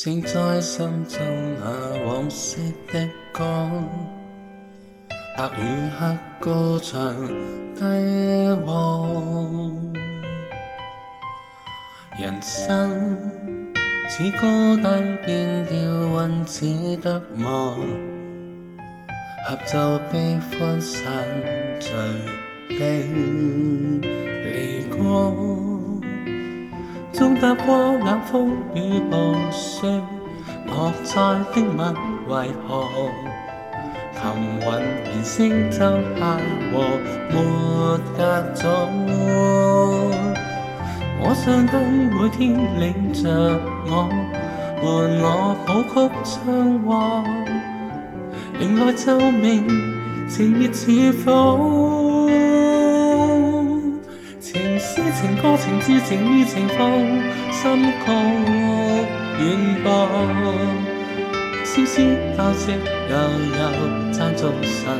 盛在心中那往昔的歌，白与黑高唱低和，人生似歌低变调，韵似得吗？合奏悲欢散聚悲离歌。纵踏破冷风雨暴霜，莫再轻问为何。琴韵连声奏拍和，没隔阻。我上天每天领着我，伴我谱曲唱和，迎来昼明，情意似火。痴情、歌情、至情、痴情，放心曲，远播。丝丝、交织悠悠，赞颂神，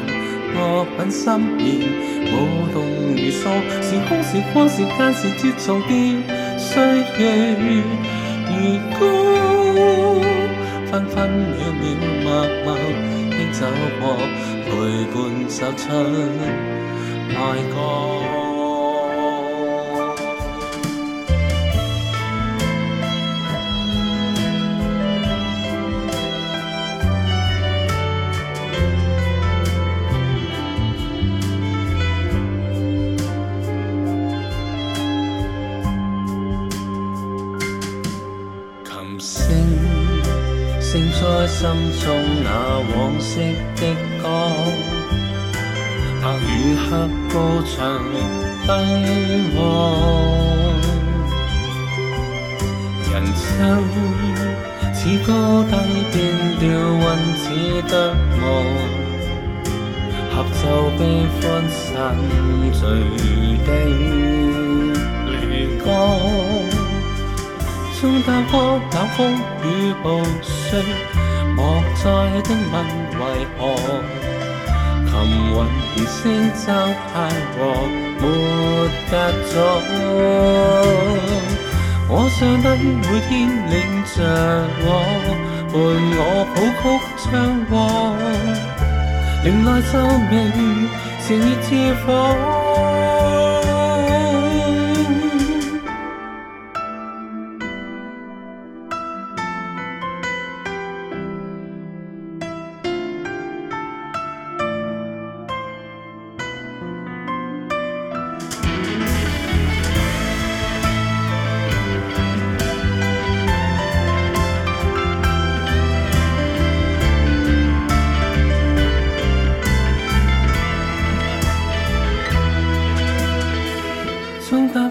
我本心念舞动如梭。时空、时光、时间时节唱的岁月如歌。分分秒秒默默牵走过，陪伴手出爱歌。在心中那黃色的光，白與黑高唱低望。人生似高低變調，雲似得霧。合奏悲歡散聚的離歌。中探戈搞風雨暴碎，莫再的問為何，琴韻而聲驟諧和沒隔阻。我想不每天領着我，伴我譜曲唱和，迎來晝明，情熱似火。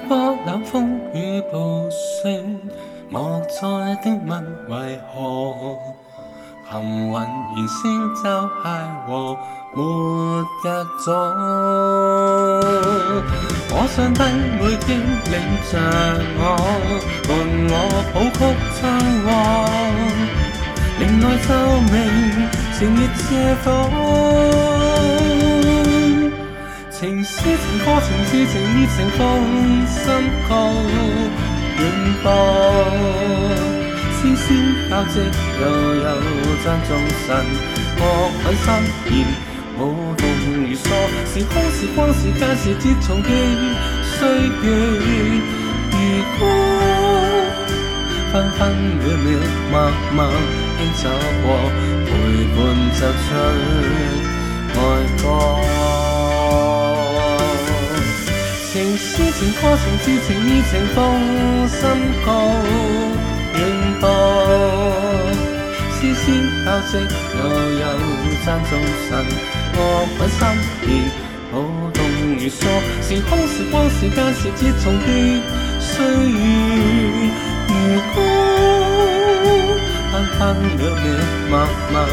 不料风雨暴雪，莫再的问为何，含混言声就谐和，没隔阻。我上帝每天领着我，伴我谱曲唱和，令爱奏鸣，情热借火。情诗情歌、情痴情意、情放心高拥抱，丝丝交织，悠悠赞众神，莫问心言，舞动如梭，时空、是光、时间是节撞的岁月，如歌，分分秒秒默默轻走过，陪伴着出爱歌。诗情歌情痴情意情放心高永播，詩詩交織又有讚頌神，我本心意好動如梭，時空時光時間時節重疊歲月如歌，盼盼兩夜默默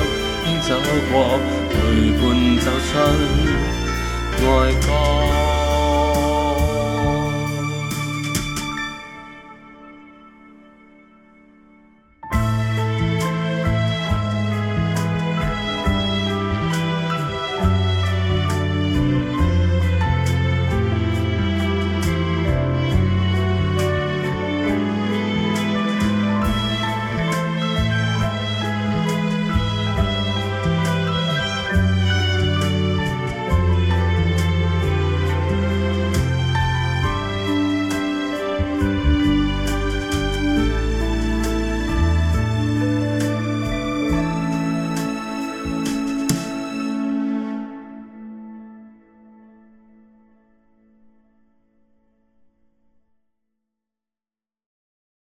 輕走過，陪伴奏出愛歌。